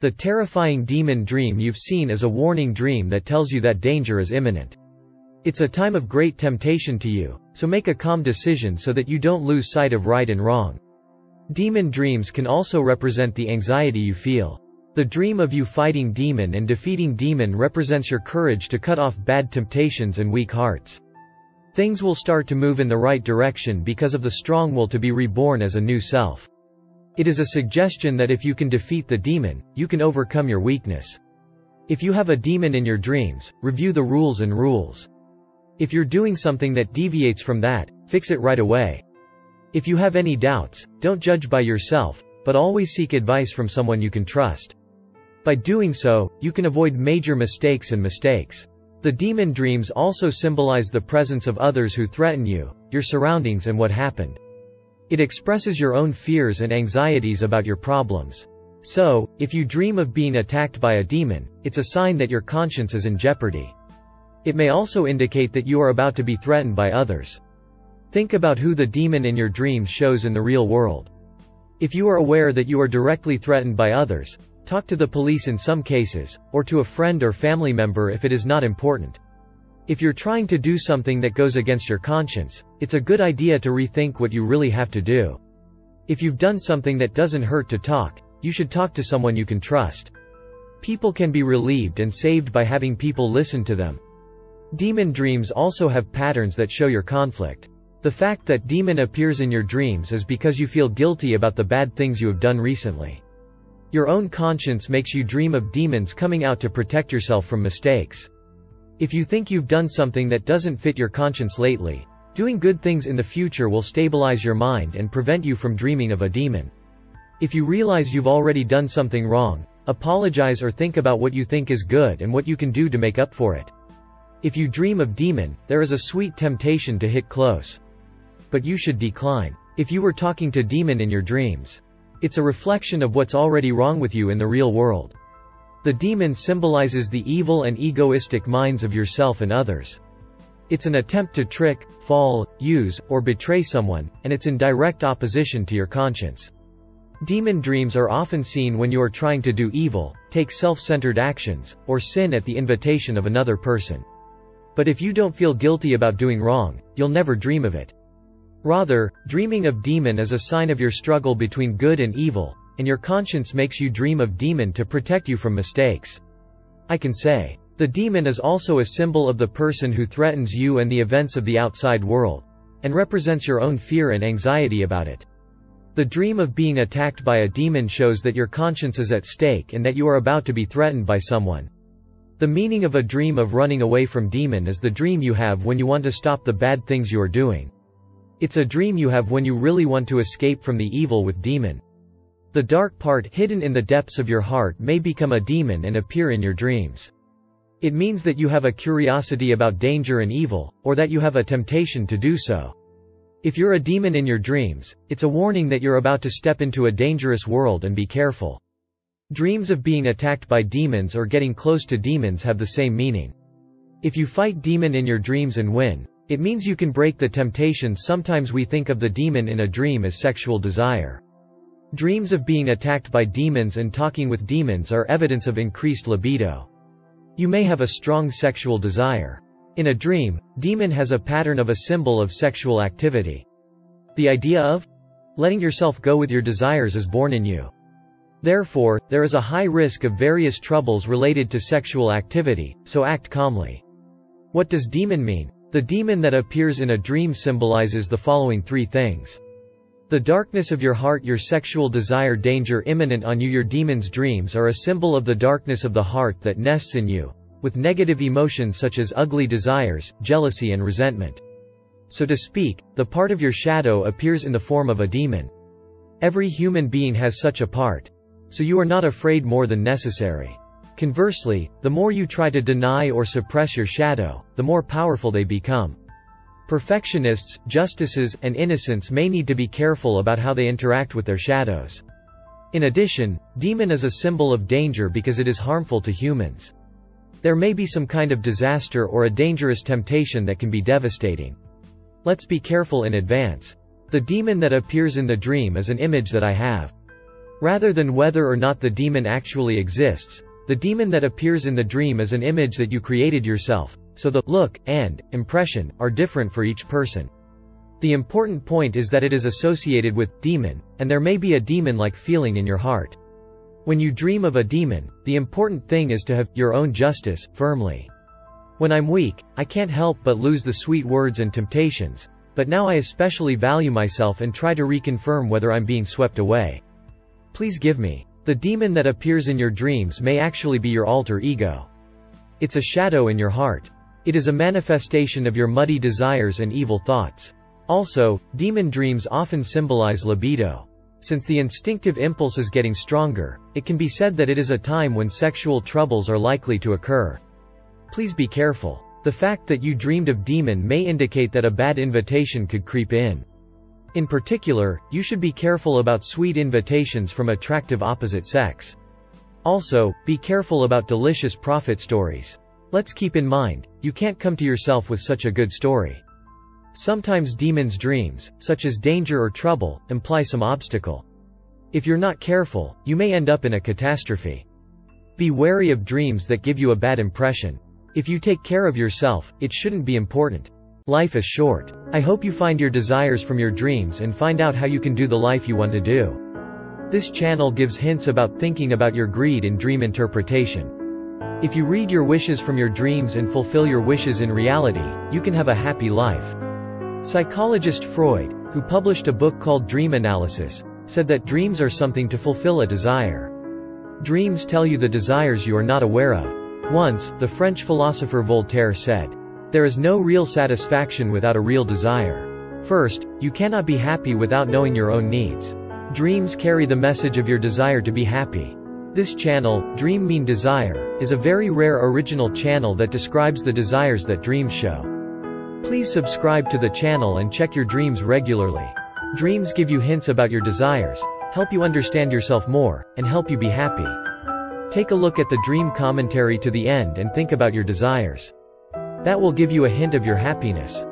The terrifying demon dream you've seen is a warning dream that tells you that danger is imminent. It's a time of great temptation to you, so make a calm decision so that you don't lose sight of right and wrong. Demon dreams can also represent the anxiety you feel. The dream of you fighting demon and defeating demon represents your courage to cut off bad temptations and weak hearts. Things will start to move in the right direction because of the strong will to be reborn as a new self. It is a suggestion that if you can defeat the demon, you can overcome your weakness. If you have a demon in your dreams, review the rules and rules. If you're doing something that deviates from that, fix it right away. If you have any doubts, don't judge by yourself, but always seek advice from someone you can trust. By doing so, you can avoid major mistakes and mistakes. The demon dreams also symbolize the presence of others who threaten you, your surroundings and what happened. It expresses your own fears and anxieties about your problems. So, if you dream of being attacked by a demon, it's a sign that your conscience is in jeopardy. It may also indicate that you are about to be threatened by others. Think about who the demon in your dreams shows in the real world. If you are aware that you are directly threatened by others, talk to the police in some cases, or to a friend or family member if it is not important. If you're trying to do something that goes against your conscience, it's a good idea to rethink what you really have to do. If you've done something that doesn't hurt to talk, you should talk to someone you can trust. People can be relieved and saved by having people listen to them. Demon dreams also have patterns that show your conflict. The fact that demon appears in your dreams is because you feel guilty about the bad things you have done recently. Your own conscience makes you dream of demons coming out to protect yourself from mistakes. If you think you've done something that doesn't fit your conscience lately, doing good things in the future will stabilize your mind and prevent you from dreaming of a demon. If you realize you've already done something wrong, apologize or think about what you think is good and what you can do to make up for it. If you dream of demon, there is a sweet temptation to hit close but you should decline. If you were talking to demon in your dreams. It's a reflection of what's already wrong with you in the real world. The demon symbolizes the evil and egoistic minds of yourself and others. It's an attempt to trick, fall, use, or betray someone, and it's in direct opposition to your conscience. Demon dreams are often seen when you are trying to do evil, take self-centered actions, or sin at the invitation of another person. But if you don't feel guilty about doing wrong, you'll never dream of it. Rather, dreaming of demon is a sign of your struggle between good and evil, and your conscience makes you dream of demon to protect you from mistakes. I can say. The demon is also a symbol of the person who threatens you and the events of the outside world, and represents your own fear and anxiety about it. The dream of being attacked by a demon shows that your conscience is at stake and that you are about to be threatened by someone. The meaning of a dream of running away from demon is the dream you have when you want to stop the bad things you are doing. It's a dream you have when you really want to escape from the evil with demon. The dark part hidden in the depths of your heart may become a demon and appear in your dreams. It means that you have a curiosity about danger and evil, or that you have a temptation to do so. If you're a demon in your dreams, it's a warning that you're about to step into a dangerous world and be careful. Dreams of being attacked by demons or getting close to demons have the same meaning. If you fight demon in your dreams and win, it means you can break the temptation sometimes we think of the demon in a dream as sexual desire. Dreams of being attacked by demons and talking with demons are evidence of increased libido. You may have a strong sexual desire. In a dream, demon has a pattern of a symbol of sexual activity. The idea of letting yourself go with your desires is born in you. Therefore, there is a high risk of various troubles related to sexual activity, so act calmly. What does demon mean? The demon that appears in a dream symbolizes the following three things. The darkness of your heart your sexual desire danger imminent on you your demon's dreams are a symbol of the darkness of the heart that nests in you, with negative emotions such as ugly desires, jealousy and resentment. So to speak, the part of your shadow appears in the form of a demon. Every human being has such a part. So you are not afraid more than necessary. Conversely, the more you try to deny or suppress your shadow, the more powerful they become. Perfectionists, justices, and innocents may need to be careful about how they interact with their shadows. In addition, demon is a symbol of danger because it is harmful to humans. There may be some kind of disaster or a dangerous temptation that can be devastating. Let's be careful in advance. The demon that appears in the dream is an image that I have. Rather than whether or not the demon actually exists, the demon that appears in the dream is an image that you created yourself, so the look and impression are different for each person. The important point is that it is associated with demon, and there may be a demon-like feeling in your heart. When you dream of a demon, the important thing is to have your own justice firmly. When I'm weak, I can't help but lose the sweet words and temptations, but now I especially value myself and try to reconfirm whether I'm being swept away. Please give me. The demon that appears in your dreams may actually be your alter ego. It's a shadow in your heart. It is a manifestation of your muddy desires and evil thoughts. Also, demon dreams often symbolize libido. Since the instinctive impulse is getting stronger, it can be said that it is a time when sexual troubles are likely to occur. Please be careful. The fact that you dreamed of demon may indicate that a bad invitation could creep in. In particular, you should be careful about sweet invitations from attractive opposite sex. Also, be careful about delicious profit stories. Let's keep in mind, you can't come to yourself with such a good story. Sometimes demons' dreams, such as danger or trouble, imply some obstacle. If you're not careful, you may end up in a catastrophe. Be wary of dreams that give you a bad impression. If you take care of yourself, it shouldn't be important. Life is short. I hope you find your desires from your dreams and find out how you can do the life you want to do. This channel gives hints about thinking about your greed in dream interpretation. If you read your wishes from your dreams and fulfill your wishes in reality, you can have a happy life. Psychologist Freud, who published a book called Dream Analysis, said that dreams are something to fulfill a desire. Dreams tell you the desires you are not aware of. Once, the French philosopher Voltaire said, there is no real satisfaction without a real desire. First, you cannot be happy without knowing your own needs. Dreams carry the message of your desire to be happy. This channel, Dream Mean Desire, is a very rare original channel that describes the desires that dreams show. Please subscribe to the channel and check your dreams regularly. Dreams give you hints about your desires, help you understand yourself more, and help you be happy. Take a look at the dream commentary to the end and think about your desires. That will give you a hint of your happiness.